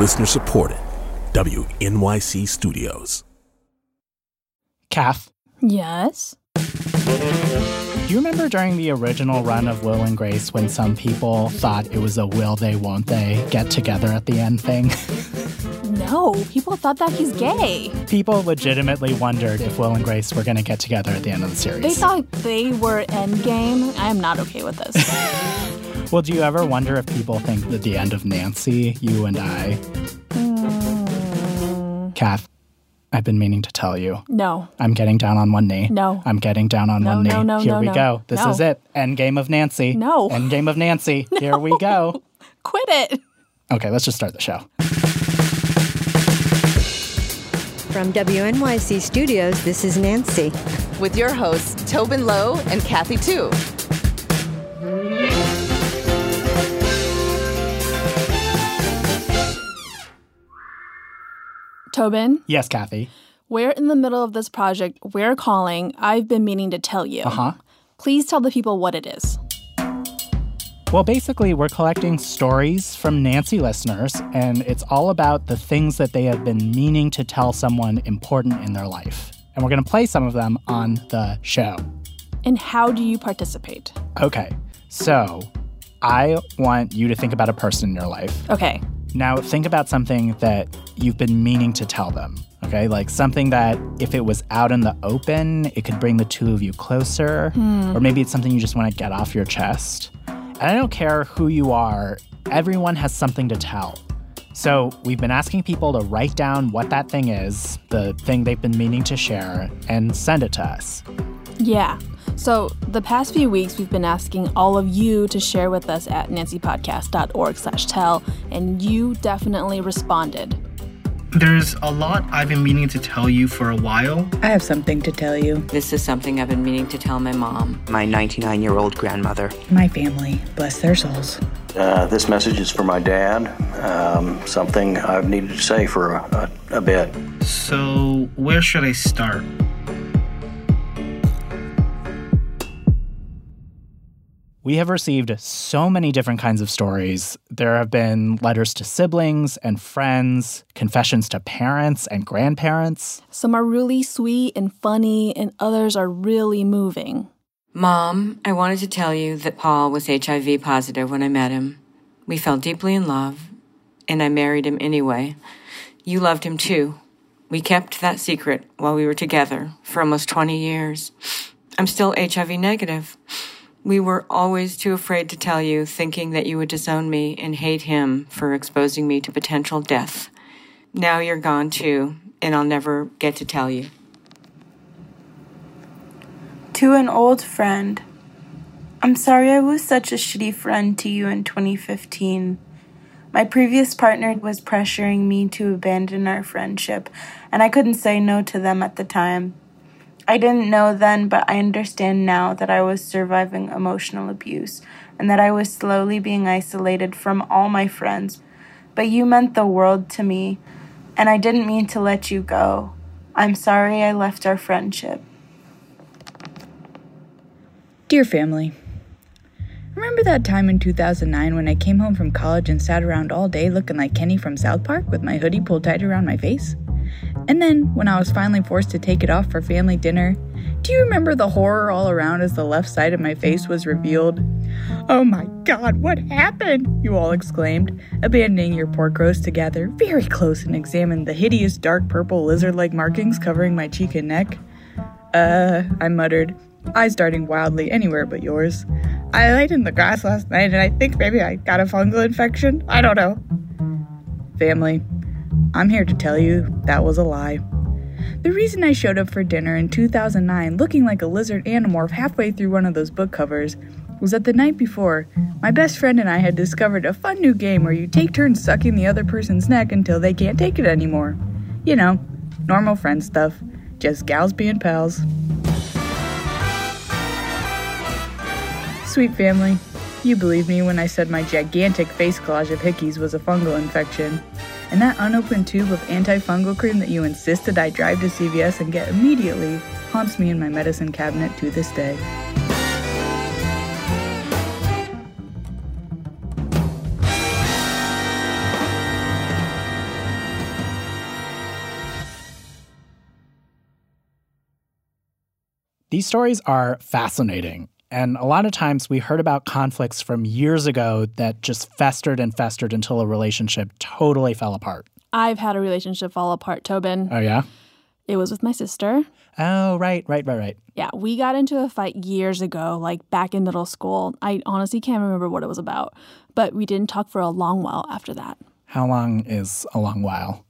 Listener supported. WNYC Studios. Kath, Yes? do you remember during the original run of Will and Grace when some people thought it was a will they, won't they get together at the end thing? No, people thought that he's gay. people legitimately wondered if Will and Grace were going to get together at the end of the series. They thought they were endgame. I am not okay with this. well, do you ever wonder if people think that the end of Nancy, you and I? Kath, I've been meaning to tell you. No. I'm getting down on one knee. No. I'm getting down on No, one knee. no, no, Here no, we no. go. This No. is it. End game of Nancy. No. End game of Nancy. Here we go. Quit it. Okay, let's just start the show. From WNYC Studios, this is Nancy. with your hosts, Tobin Low and Kathy Tu. Tobin, Yes, Kathy. we're in the middle of this project. We're calling I've been meaning to tell you. Uh huh. Please tell the people what it is. Well, basically, we're collecting stories from Nancy listeners, and it's all about the things that they have been meaning to tell someone important in their life. And we're going to play some of them on the show. And how do you participate? Okay, so I want you to think about a person in your life. Okay. Now, think about something that you've been meaning to tell them. Okay, like something that if it was out in the open, it could bring the two of you closer. Hmm. Or maybe it's something you just want to get off your chest. And I don't care who you are, everyone has something to tell. So we've been asking people to write down what that thing is, the thing they've been meaning to share, and send it to us. Yeah. So the past few weeks we've been asking all of you to share with us at nancypodcast.org slash tell, and you definitely responded. There's a lot I've been meaning to tell you for a while. I have something to tell you. This is something I've been meaning to tell my mom. my 99 year old grandmother. My family, bless their souls. Uh, this message is for my dad. Um, something I've needed to say for a, a, a bit. So, where should I start? We have received so many different kinds of stories. There have been letters to siblings and friends, confessions to parents and grandparents. Some are really sweet and funny, and others are really moving. Mom, I wanted to tell you that Paul was HIV positive when I met him. We fell deeply in love, and I married him anyway. You loved him too. We kept that secret while we were together for almost 20 years. I'm still HIV negative. We were always too afraid to tell you, thinking that you would disown me and hate him for exposing me to potential death. Now you're gone too, and I'll never get to tell you. To an old friend. I'm sorry I was such a shitty friend to you in 2015. My previous partner was pressuring me to abandon our friendship, and I couldn't say no to them at the time. I didn't know then, but I understand now that I was surviving emotional abuse and that I was slowly being isolated from all my friends. But you meant the world to me, and I didn't mean to let you go. I'm sorry I left our friendship. Dear family, remember that time in 2009 when I came home from college and sat around all day looking like Kenny from South Park with my hoodie pulled tight around my face? And then, when I was finally forced to take it off for family dinner, do you remember the horror all around as the left side of my face was revealed? Oh my god, what happened? You all exclaimed, abandoning your pork roast to gather very close and examine the hideous dark purple lizard like markings covering my cheek and neck. Uh, I muttered, eyes darting wildly anywhere but yours. I laid in the grass last night and I think maybe I got a fungal infection. I don't know. Family, I'm here to tell you that was a lie. The reason I showed up for dinner in 2009 looking like a lizard animorph halfway through one of those book covers was that the night before, my best friend and I had discovered a fun new game where you take turns sucking the other person's neck until they can't take it anymore. You know, normal friend stuff, just gals being pals. Sweet family, you believed me when I said my gigantic face collage of hickeys was a fungal infection and that unopened tube of antifungal cream that you insisted I drive to CVS and get immediately haunts me in my medicine cabinet to this day. These stories are fascinating. And a lot of times we heard about conflicts from years ago that just festered and festered until a relationship totally fell apart. I've had a relationship fall apart, Tobin. Oh, yeah? It was with my sister. Oh, right, right, right, right. Yeah, we got into a fight years ago, like back in middle school. I honestly can't remember what it was about, but we didn't talk for a long while after that. How long is a long while?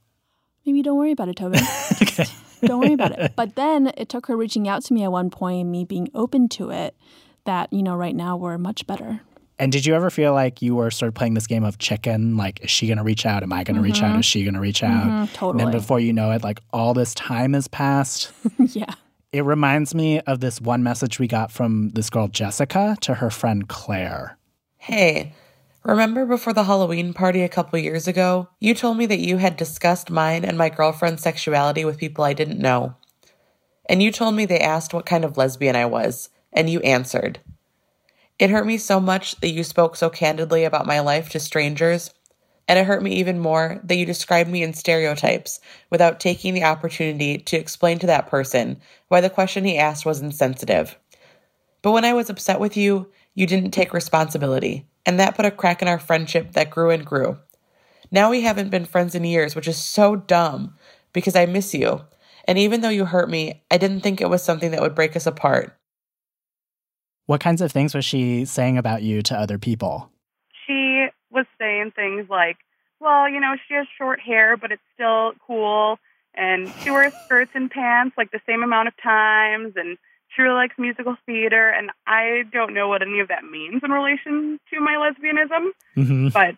Maybe don't worry about it, Tobin. okay. don't worry about it. But then it took her reaching out to me at one point and me being open to it that, you know, right now we're much better. And did you ever feel like you were sort of playing this game of chicken? Like, is she going to reach out? Am I going to reach out? Is she going to reach out? Mhm, totally. And then before you know it, like all this time has passed. yeah. It reminds me of this one message we got from this girl, Jessica, to her friend Claire. Hey, remember before the Halloween party a couple years ago? You told me that you had discussed mine and my girlfriend's sexuality with people I didn't know. And you told me they asked what kind of lesbian I was, and you answered. It hurt me so much that you spoke so candidly about my life to strangers, and it hurt me even more that you described me in stereotypes without taking the opportunity to explain to that person why the question he asked was insensitive. But when I was upset with you, you didn't take responsibility, and that put a crack in our friendship that grew and grew. Now we haven't been friends in years, which is so dumb because I miss you. And even though you hurt me, I didn't think it was something that would break us apart. What kinds of things was she saying about you to other people? she was saying things like, well, you know, she has short hair, but it's still cool. And she wears skirts and pants like the same amount of times. And she really likes musical theater. And I don't know what any of that means in relation to my lesbianism, Mm-hmm. but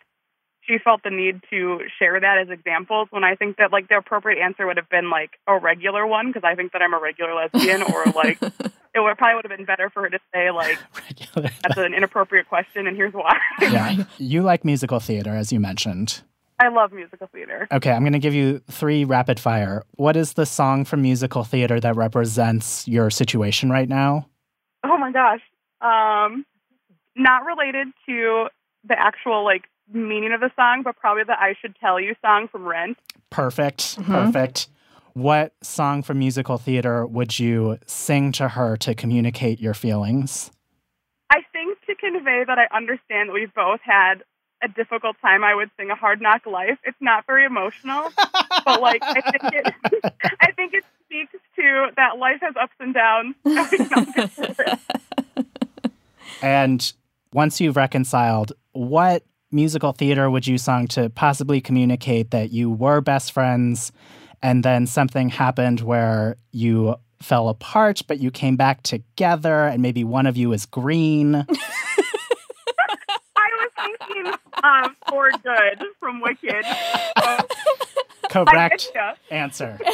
she felt the need to share that as examples when I think that like the appropriate answer would have been like a regular one because I think that I'm a regular lesbian or like it would probably would have been better for her to say like that's an inappropriate question and here's why. yeah. You like musical theater, as you mentioned. I love musical theater. Okay, I'm going to give you three rapid fire. What is the song from musical theater that represents your situation right now? Oh my gosh. Um, not related to the actual like meaning of the song, but probably the I Should Tell You song from Rent. Perfect. Perfect. What song from musical theater would you sing to her to communicate your feelings? I think to convey that I understand that we've both had a difficult time, I would sing a hard knock life. It's not very emotional, but like I think it I think it speaks to that life has ups and downs. And once you've reconciled, what musical theater would you song to possibly communicate that you were best friends and then something happened where you fell apart, but you came back together and maybe one of you is green? I was thinking of For Good from Wicked. So, oh. Correct I getcha. answer.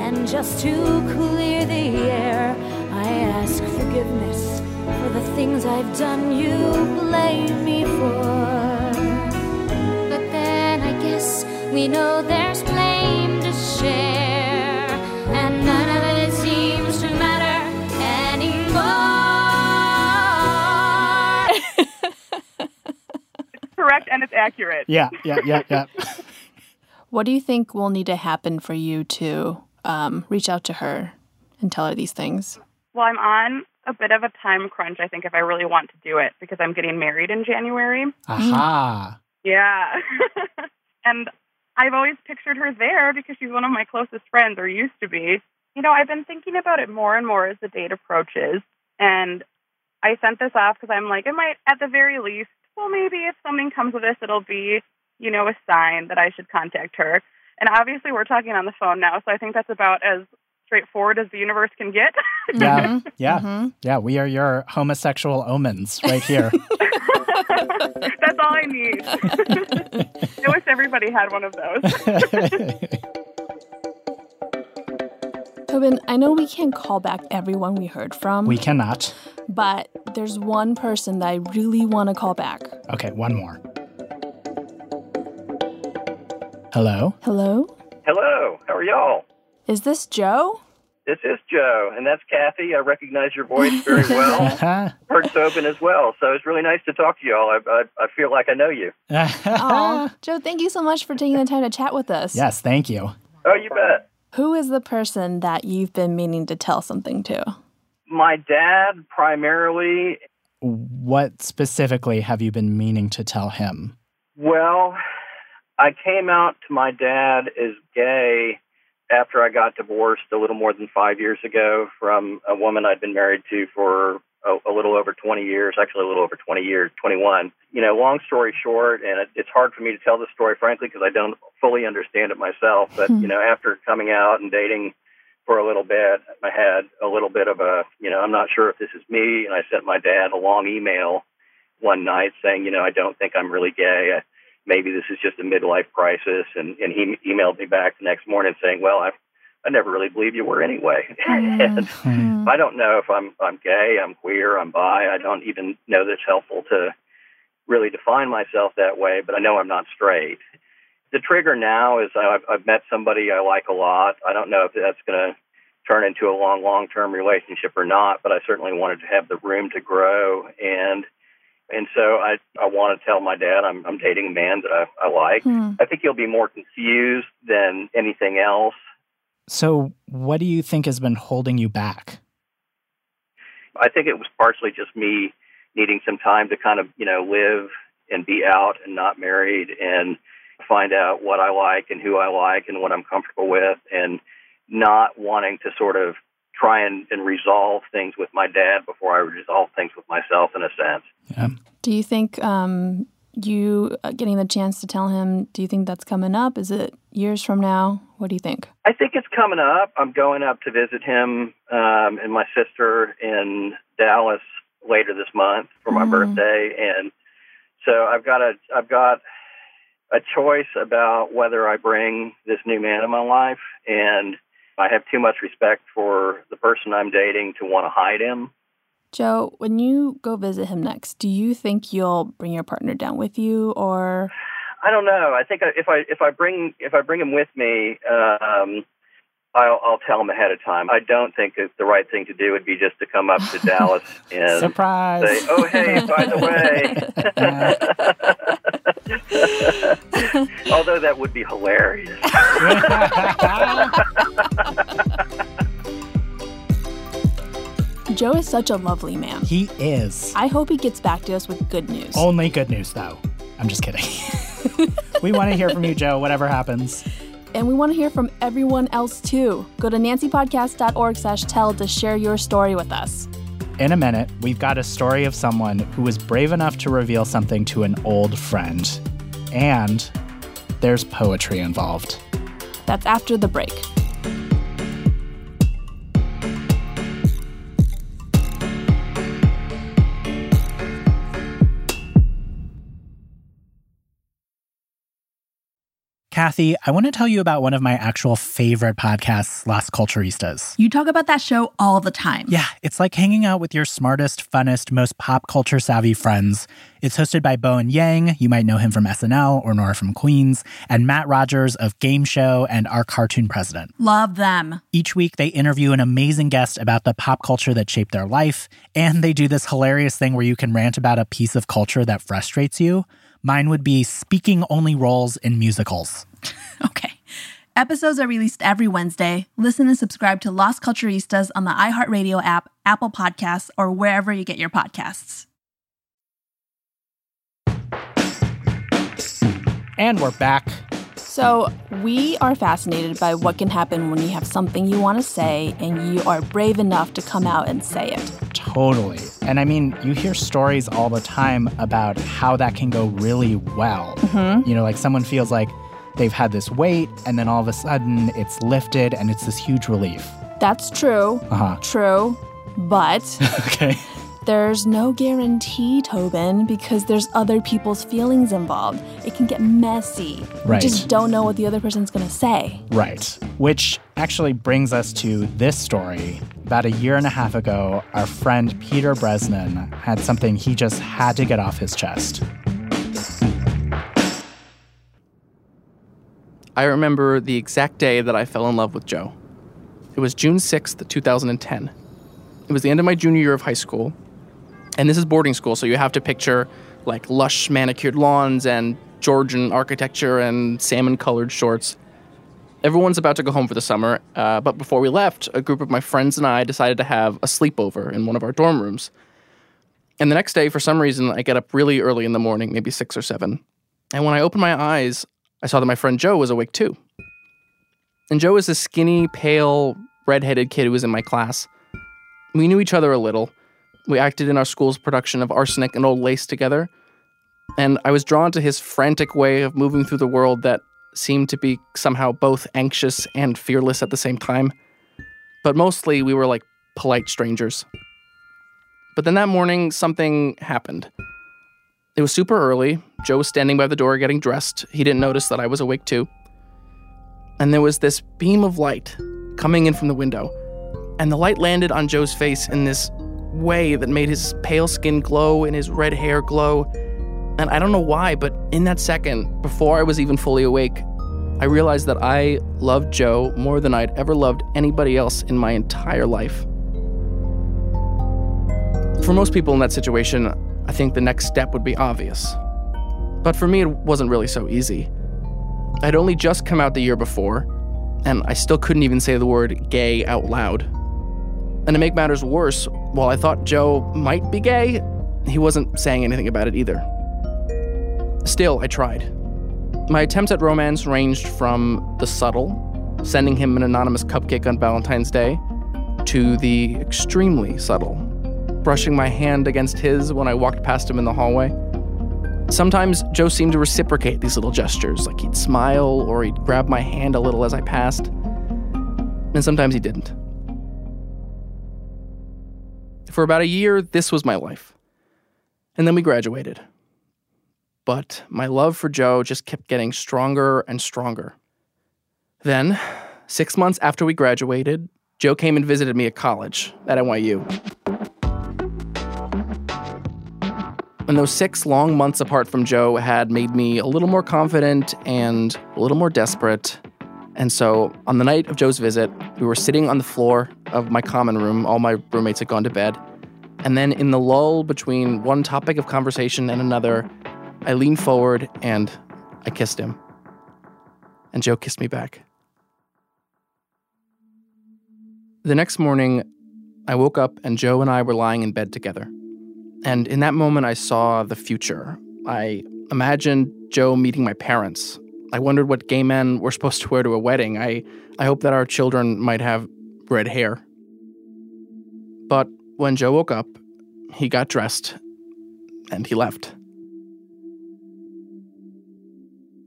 And just to clear the air, I ask forgiveness for the things I've done you blame me for. We know there's blame to share, and none of it seems to matter anymore. correct and it's accurate. Yeah, yeah, yeah, yeah. What do you think will need to happen for you to um, reach out to her and tell her these things? Well, I'm on a bit of a time crunch, I think, if I really want to do it, because I'm getting married in January. Aha. Yeah. and I've always pictured her there because she's one of my closest friends, or used to be. You know, I've been thinking about it more and more as the date approaches. And I sent this off because I'm like, it might, at the very least, well, maybe if something comes of this, it'll be, you know, a sign that I should contact her. And obviously, we're talking on the phone now, so I think that's about as straightforward as the universe can get. Yeah, mm-hmm. yeah, mm-hmm. yeah. We are your homosexual omens right here. That's all I need. I wish everybody had one of those. Tobin, I know we can't call back everyone we heard from, we cannot. but there's one person that I really want to call back. Okay, one more. Hello? Hello? Hello, how are y'all? Is this Joe? This is Joe, and that's Kathy. I recognize your voice very well. Heard Tobin as well, so it's really nice to talk to y'all. I, I, I feel like I know you. Aw, Joe, thank you so much for taking the time to chat with us. Yes, thank you. Oh, you bet. Who is the person that you've been meaning to tell something to? My dad, primarily. What specifically have you been meaning to tell him? Well, I came out to my dad as gay after I got divorced a little more than five years ago from a woman I'd been married to for a, a little over 20 years, actually a little over 20 years, 21. You know, long story short, and it, it's hard for me to tell the story, frankly, because I don't fully understand it myself. But, you know, after coming out and dating for a little bit, I had a little bit of a, you know, I'm not sure if this is me. And I sent my dad a long email one night saying, you know, I don't think I'm really gay. I, maybe this is just a midlife crisis. And, and he emailed me back the next morning saying, well, I, I never really believed you were anyway. Mm-hmm. and I don't know if I'm, I'm gay, I'm queer, I'm bi. I don't even know that it's helpful to really define myself that way, but I know I'm not straight. The trigger now is I've, I've met somebody I like a lot. I don't know if that's going to turn into a long, long term relationship or not, but I certainly wanted to have the room to grow. And and so I I want to tell my dad I'm I'm dating a man that I, I like. Hmm. I think he'll be more confused than anything else. So, what do you think has been holding you back? I think it was partially just me needing some time to kind of you know live and be out and not married and find out what I like and who I like and what I'm comfortable with and not wanting to sort of try and, and resolve things with my dad before I resolve things with myself in a sense. Yeah. Do you think um, you uh, getting the chance to tell him, do you think that's coming up? Is it years from now? What do you think? I think it's coming up. I'm going up to visit him um, and my sister in Dallas later this month for my Mm. birthday, and so I've got a I've got a choice about whether I bring this new man in my life, and I have too much respect for the person I'm dating to want to hide him. Joe, when you go visit him next, do you think you'll bring your partner down with you or I don't know. I think if I if I bring if I bring him with me, um, I'll, I'll tell him ahead of time. I don't think that the right thing to do would be just to come up to Dallas and Surprise. say, "Oh, hey, by the way." Although that would be hilarious. Joe is such a lovely man. He is. I hope he gets back to us with good news. Only good news, though. I'm just kidding. we want to hear from you, Joe, whatever happens. And we want to hear from everyone else too. Go to nancypodcast.org slash tell to share your story with us. In a minute, we've got a story of someone who was brave enough to reveal something to an old friend. And there's poetry involved. That's after the break. Kathy, I want to tell you about one of my actual favorite podcasts, Las Culturistas. You talk about that show all the time. Yeah, it's like hanging out with your smartest, funnest, most pop culture savvy friends. It's hosted by Bowen Yang, you might know him from SNL or Nora from Queens, and Matt Rogers of Game Show and Our Cartoon President. Love them. Each week, they interview an amazing guest about the pop culture that shaped their life, and they do this hilarious thing where you can rant about a piece of culture that frustrates you. Mine would be speaking only roles in musicals. Okay. Episodes are released every Wednesday. Listen and subscribe to Las Culturistas on the iHeartRadio app, Apple Podcasts, or wherever you get your podcasts. And we're back. So, we are fascinated by what can happen when you have something you want to say and you are brave enough to come out and say it. Totally. And I mean, you hear stories all the time about how that can go really well. Mhm. You know, like someone feels like they've had this weight and then all of a sudden it's lifted and it's this huge relief. That's true. Uh huh. True. But okay. there's no guarantee, Tobin, because there's other people's feelings involved. It can get messy. Right. You just don't know what the other person's going to say. Right. Which actually brings us to this story. About a year and a half ago, our friend Peter Bresnan had something he just had to get off his chest. I remember the exact day that I fell in love with Joe. It was June 6th, 2010. It was the end of my junior year of high school. And this is boarding school, so you have to picture like lush manicured lawns and Georgian architecture and salmon colored shorts. Everyone's about to go home for the summer, uh, but before we left, a group of my friends and I decided to have a sleepover in one of our dorm rooms. And the next day, for some reason, I get up really early in the morning, maybe six or seven. And when I open my eyes, I saw that my friend Joe was awake too. And Joe was this skinny, pale, redheaded kid who was in my class. We knew each other a little. We acted in our school's production of Arsenic and Old Lace together. And I was drawn to his frantic way of moving through the world that seemed to be somehow both anxious and fearless at the same time. But mostly, we were like polite strangers. But then that morning, something happened. It was super early. Joe was standing by the door getting dressed. He didn't notice that I was awake too. And there was this beam of light coming in from the window. And the light landed on Joe's face in this way that made his pale skin glow and his red hair glow. And I don't know why, but in that second, before I was even fully awake, I realized that I loved Joe more than I'd ever loved anybody else in my entire life. For most people in that situation, I think the next step would be obvious. But for me, it wasn't really so easy. I'd only just come out the year before, and I still couldn't even say the word gay out loud. And to make matters worse, while I thought Joe might be gay, he wasn't saying anything about it either. Still, I tried. My attempts at romance ranged from the subtle, sending him an anonymous cupcake on Valentine's Day, to the extremely subtle, brushing my hand against his when I walked past him in the hallway. Sometimes Joe seemed to reciprocate these little gestures, like he'd smile or he'd grab my hand a little as I passed. And sometimes he didn't. For about a year, this was my life. And then we graduated. But my love for Joe just kept getting stronger and stronger. Then, six months after we graduated, Joe came and visited me at college at NYU. And those six long months apart from Joe had made me a little more confident and a little more desperate. And so on the night of Joe's visit, we were sitting on the floor of my common room. All my roommates had gone to bed. And then in the lull between one topic of conversation and another, I leaned forward and I kissed him. And Joe kissed me back. The next morning, I woke up and Joe and I were lying in bed together. And in that moment, I saw the future. I imagined Joe meeting my parents. I wondered what gay men were supposed to wear to a wedding. I, I hoped that our children might have red hair. But when Joe woke up, he got dressed and he left.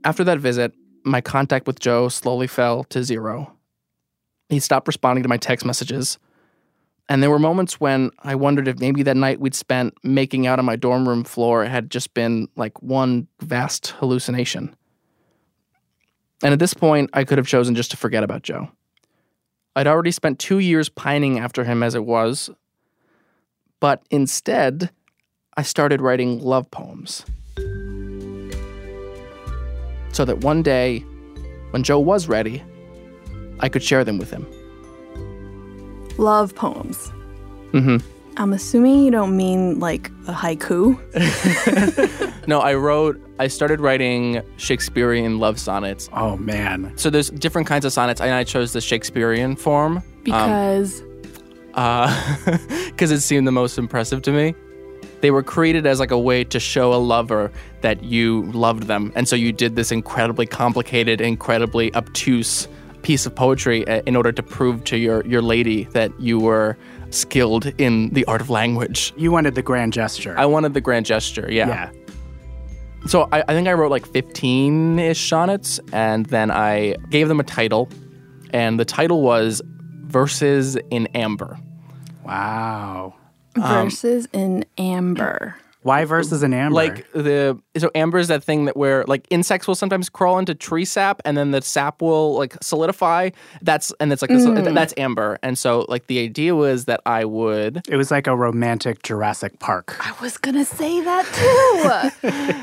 After that visit, my contact with Joe slowly fell to zero. He stopped responding to my text messages. And there were moments when I wondered if maybe that night we'd spent making out on my dorm room floor had just been like one vast hallucination. And at this point, I could have chosen just to forget about Joe. I'd already spent two years pining after him as it was, but instead, I started writing love poems. So that one day, when Joe was ready, I could share them with him. Love poems. Mm-hmm. I'm assuming you don't mean like a haiku. No, I wrote, I started writing Shakespearean love sonnets. Oh, man. So there's different kinds of sonnets, and I chose the Shakespearean form. um, Because because it seemed the most impressive to me. They were created as like a way to show a lover that you loved them, and so you did this incredibly complicated, incredibly obtuse piece of poetry uh, in order to prove to your your lady that you were skilled in the art of language. You wanted the grand gesture. I wanted the grand gesture, yeah. Yeah. So I, I think I wrote like 15 ish sonnets, and then I gave them a title, and the title was Verses in Amber. Wow. verses in amber. Why verses in amber? Like the so amber is that thing that where like insects will sometimes crawl into tree sap and then the sap will like solidify. That's and it's like this- Mm. that's amber. And so like the idea was that I would it was like a romantic Jurassic Park. I was gonna say that too.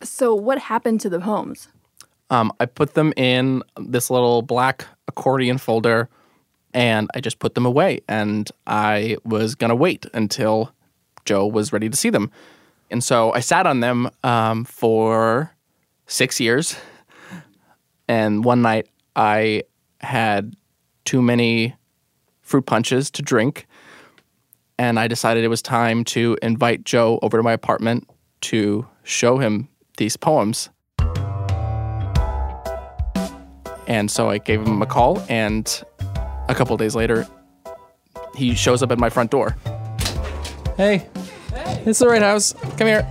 so what happened to the poems? um I put them in this little black accordion folder and I just put them away and I was gonna wait until Joe was ready to see them. And so I sat on them um, for six years. And one night I had too many fruit punches to drink. And I decided it was time to invite Joe over to my apartment to show him these poems. And so I gave him a call, and a couple days later, he shows up at my front door. Hey, it's the right house. Come here.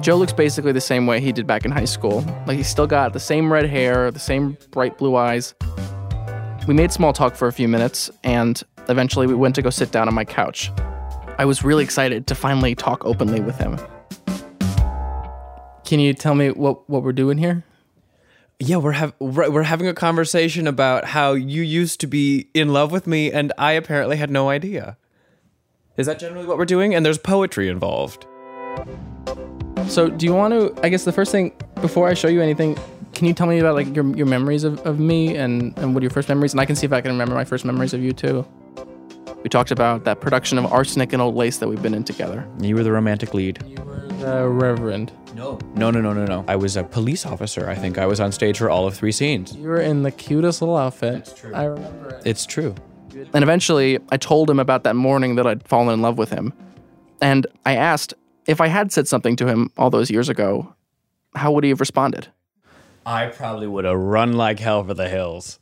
Joe looks basically the same way he did back in high school. Like he's still got the same red hair, the same bright blue eyes. We made small talk for a few minutes, and eventually we went to go sit down on my couch. I was really excited to finally talk openly with him. Can you tell me what, what we're doing here? Yeah, we're have we're we're having a conversation about how you used to be in love with me and I apparently had no idea. Is that generally what we're doing? And there's poetry involved. So, do you want to? I guess the first thing before I show you anything, can you tell me about like your, your memories of, of me and, and what are your first memories? And I can see if I can remember my first memories of you too. We talked about that production of Arsenic and Old Lace that we've been in together. You were the romantic lead. You were the Reverend. No. No, no, no, no, no. I was a police officer. I think I was on stage for all of three scenes. You were in the cutest little outfit. That's true. I remember it. It's true. And eventually, I told him about that morning that I'd fallen in love with him. And I asked if I had said something to him all those years ago, how would he have responded? I probably would have run like hell for the hills.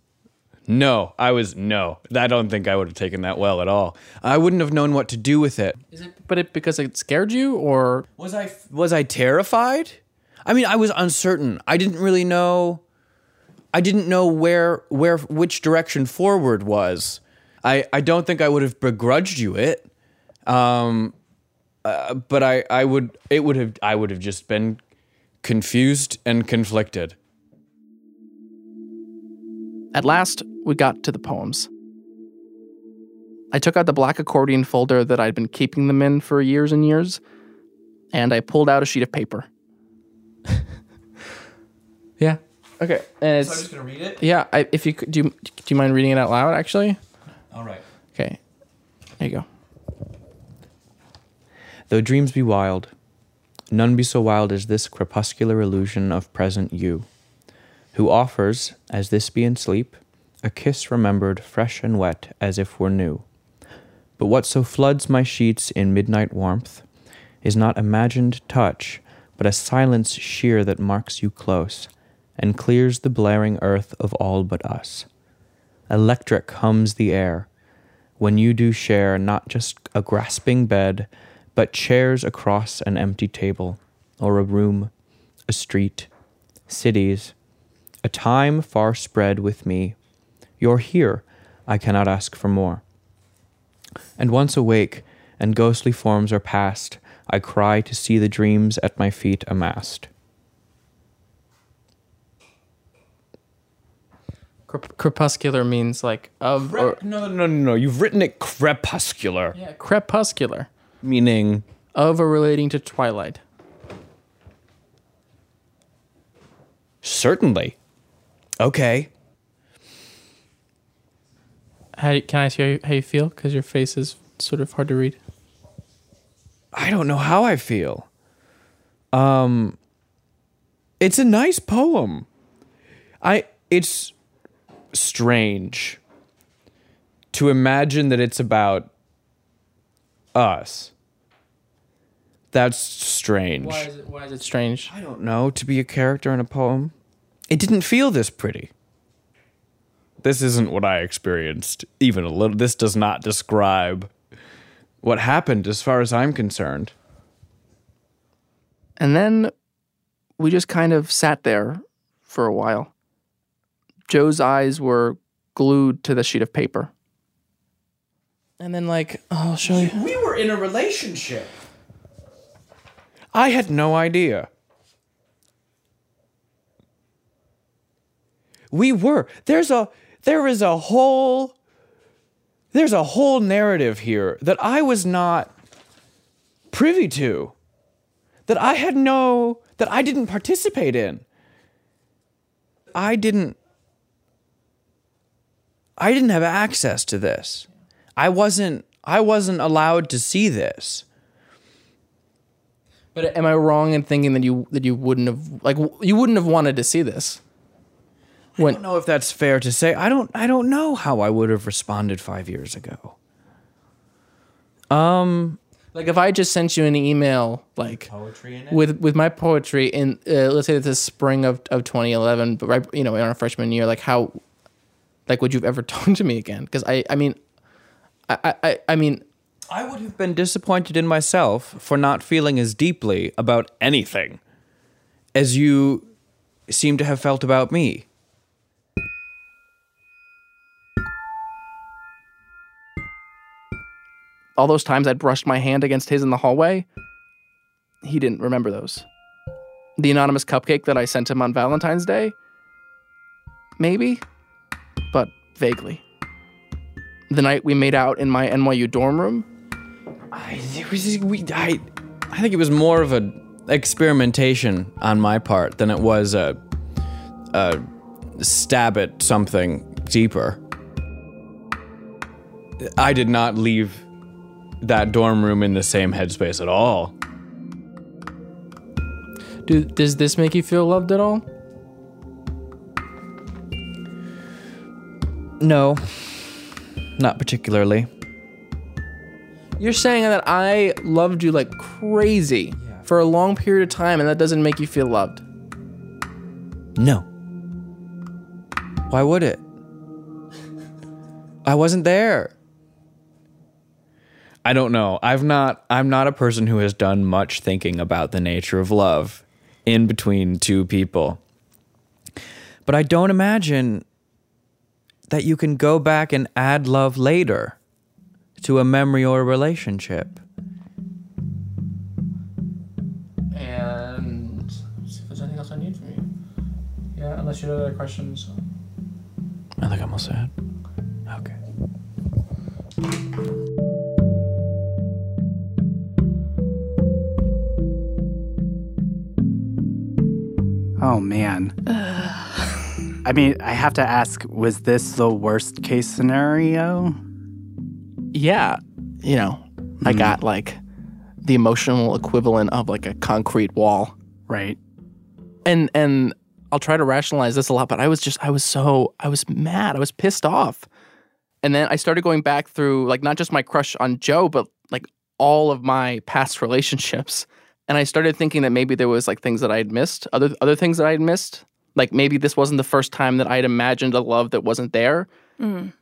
No, I was no. I don't think I would have taken that well at all. I wouldn't have known what to do with it. Is it but it because it scared you or was I was I terrified? I mean, I was uncertain. I didn't really know I didn't know where where which direction forward was. I I don't think I would have begrudged you it. Um uh, but I I would it would have I would have just been confused and conflicted. At last, we got to the poems. I took out the black accordion folder that I'd been keeping them in for years and years, and I pulled out a sheet of paper. yeah. Okay. And it's, So I'm just gonna read it? Yeah. I, if you do, you, do you mind reading it out loud? Actually. All right. Okay. There you go. Though dreams be wild, none be so wild as this crepuscular illusion of present you, who offers, as this be in sleep, a kiss remembered fresh and wet as if were new. But what so floods my sheets in midnight warmth is not imagined touch, but a silence sheer that marks you close, and clears the blaring earth of all but us. Electric hums the air, when you do share not just a grasping bed, but chairs across an empty table, or a room, a street, cities, a time far spread with me. You're here, I cannot ask for more. And once awake, and ghostly forms are past, I cry to see the dreams at my feet amassed. Crep- crepuscular means like of or no, no, no, no. You've written it crepuscular. Yeah, crepuscular. Meaning of or relating to twilight. Certainly. Okay. How, can I see how you, how you feel? Because your face is sort of hard to read. I don't know how I feel. Um it's a nice poem. I it's strange to imagine that it's about us. That's strange. Why is it, why is it strange? I don't know. To be a character in a poem, it didn't feel this pretty. This isn't what I experienced, even a little. This does not describe what happened as far as I'm concerned. And then we just kind of sat there for a while. Joe's eyes were glued to the sheet of paper. And then, like, oh, I'll show you. We were in a relationship. I had no idea. We were. There's a there is a whole there's a whole narrative here that I was not privy to. That I had no that I didn't participate in. I didn't I didn't have access to this. I wasn't I wasn't allowed to see this. But am I wrong in thinking that you that you wouldn't have like you wouldn't have wanted to see this? I don't know if that's fair to say. I don't I don't know how I would have responded 5 years ago. Um Like if I just sent you an email, like poetry in it? with with my poetry in, uh, let's say it's the spring of, of 2011, but right, you know, in our freshman year, like how, like would you have ever talked to me again? Because I, I mean, I, I, I mean, I would have been disappointed in myself for not feeling as deeply about anything as you seem to have felt about me. all those times I'd brushed my hand against his in the hallway, he didn't remember those. The anonymous cupcake that I sent him on Valentine's Day, maybe, vaguely. The night we made out in my NYU dorm room, I, it was, we, I, I think it was more of a experimentation on my part than it was a, a stab at something deeper. I did not leave that dorm room in the same headspace at all. do, does this make you feel loved at all? No, not particularly. You're saying that I loved you like crazy for a long period of time, and that doesn't make you feel loved. No. Why would it? I wasn't there. I don't know. I've not I'm not a person who has done much thinking about the nature of love in between two people. But I don't imagine that you can go back and add love later to a memory or a relationship. And see if there's anything else I need from you. Yeah, unless you have other questions. I think I'm all set. Okay. Oh man. I mean, I have to ask, was this the worst case scenario? Yeah, you know, I hmm. got like the emotional equivalent of like a concrete wall. Right. And and I'll try to rationalize this a lot, but I was just I was so I was mad. I was pissed off. And then I started going back through like not just my crush on Joe, but like all of my past relationships. And I started thinking that maybe there was like things that I had missed, other other things that I had missed. Like maybe this wasn't the first time that I had imagined a love that wasn't there. Mm.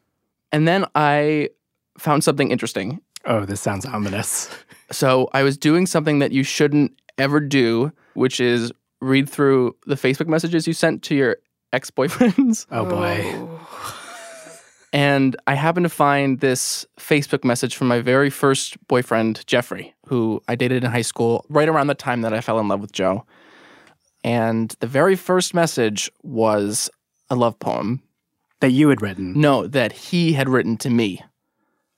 And then I found something interesting. Oh, this sounds ominous. So I was doing something that you shouldn't ever do, which is read through the Facebook messages you sent to your ex boyfriends. Oh boy. And I happened to find this Facebook message from my very first boyfriend, Jeffrey, who I dated in high school right around the time that I fell in love with Joe. And the very first message was a love poem. That you had written? No, that he had written to me.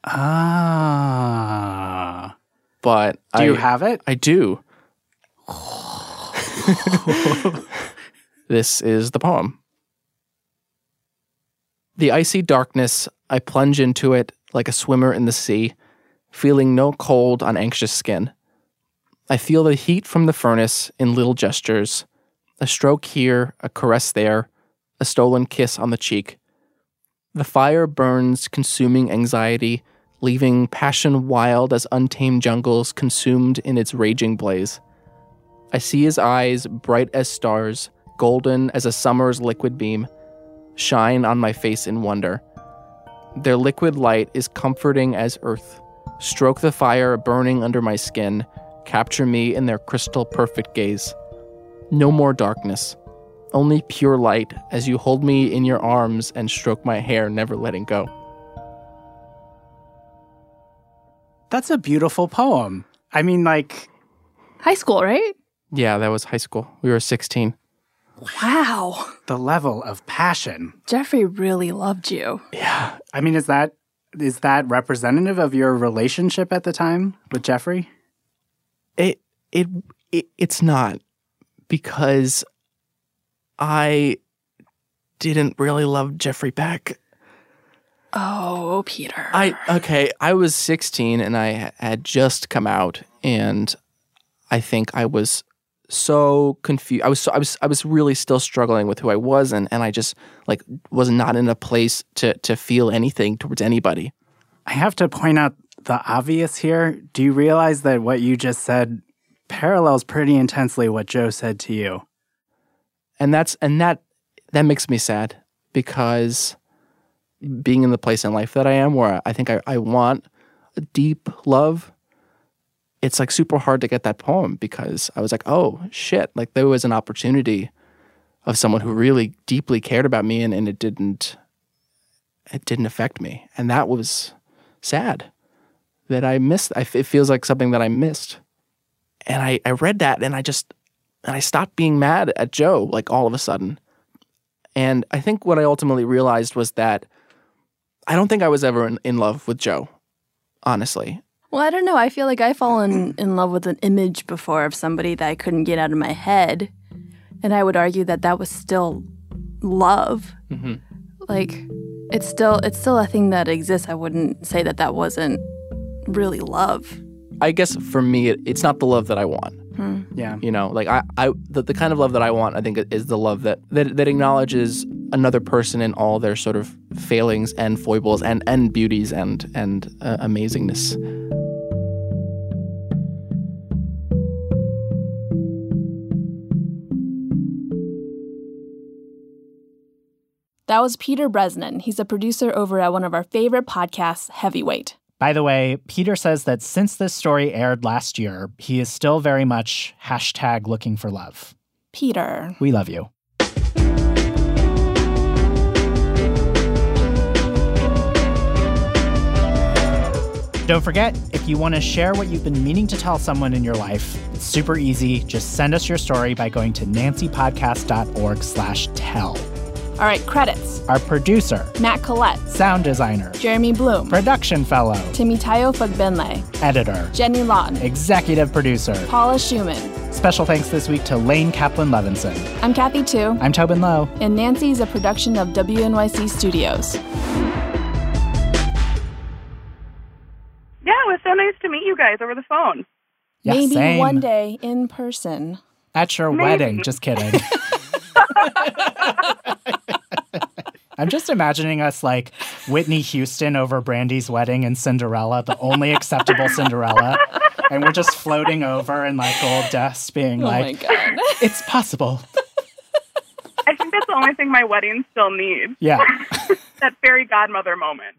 Ah. But Do I, you have it? I do. this is the poem. The icy darkness, I plunge into it like a swimmer in the sea, feeling no cold on anxious skin. I feel the heat from the furnace in little gestures a stroke here, a caress there, a stolen kiss on the cheek. The fire burns, consuming anxiety, leaving passion wild as untamed jungles consumed in its raging blaze. I see his eyes, bright as stars, golden as a summer's liquid beam, shine on my face in wonder. Their liquid light is comforting as earth. Stroke the fire burning under my skin, capture me in their crystal perfect gaze. No more darkness, only pure light as you hold me in your arms and stroke my hair, never letting go. That's a beautiful poem. I mean, like, High school, right? Yeah, that was high school. We were 16. Wow. the level of passion. Jeffrey really loved you. Yeah. I mean, is that is that representative of your relationship at the time with Jeffrey? It it, it it's not because I didn't really love Jeffrey Beck. Oh, oh, Peter. I okay, I was 16 and I had just come out and I think I was so confused. I was so, I was I was really still struggling with who I was and and I just like was not in a place to to feel anything towards anybody. I have to point out the obvious here. Do you realize that what you just said parallels pretty intensely what Joe said to you? And that's and that that makes me sad because being in the place in life that I am where I think I, I want a deep love it's like super hard to get that poem because I was like, oh shit, like there was an opportunity of someone who really deeply cared about me and, and it didn't it didn't affect me. And that was sad that I missed. I, it feels like something that I missed. And I, I read that and I just and I stopped being mad at Joe like all of a sudden. And I think what I ultimately realized was that I don't think I was ever in, in love with Joe, honestly. Well, I don't know. I feel like I've fallen in love with an image before of somebody that I couldn't get out of my head. And I would argue that that was still love. Mm-hmm. Like it's still it's still a thing that exists. I wouldn't say that that wasn't really love. I guess for me, it, it's not the love that I want. Hmm. Yeah. You know, like I, I the, the kind of love that I want, I think, is the love that, that that acknowledges another person in all their sort of failings and foibles and and beauties and and uh, amazingness. That was Peter Bresnan. He's a producer over at one of our favorite podcasts, Heavyweight. By the way, Peter says that since this story aired last year, he is still very much hashtag looking for love. Peter. We love you. Don't forget, if you want to share what you've been meaning to tell someone in your life, it's super easy. Just send us your story by going to nancypodcast.org slash tell. All right, credits. Our producer, Matt Collette. sound designer, Jeremy Bloom. production fellow, Temitayo Fagbenle. editor, Jenny Lawton. executive producer. Paula Szuchman. Special thanks this week to Lane Kaplan Levinson. I'm Kathy Tu. I'm Tobin Low. And Nancy is a production of WNYC Studios. Yeah, it was so nice to meet you guys over the phone. Yeah, Maybe same. one day in person. At your Maybe. wedding. Just kidding. I'm just imagining us like Whitney Houston over Brandy's wedding and Cinderella, the only acceptable Cinderella. And we're just floating over in like gold dust, being Oh my like, God. it's possible. I think that's the only thing my wedding still needs. Yeah. that fairy godmother moment.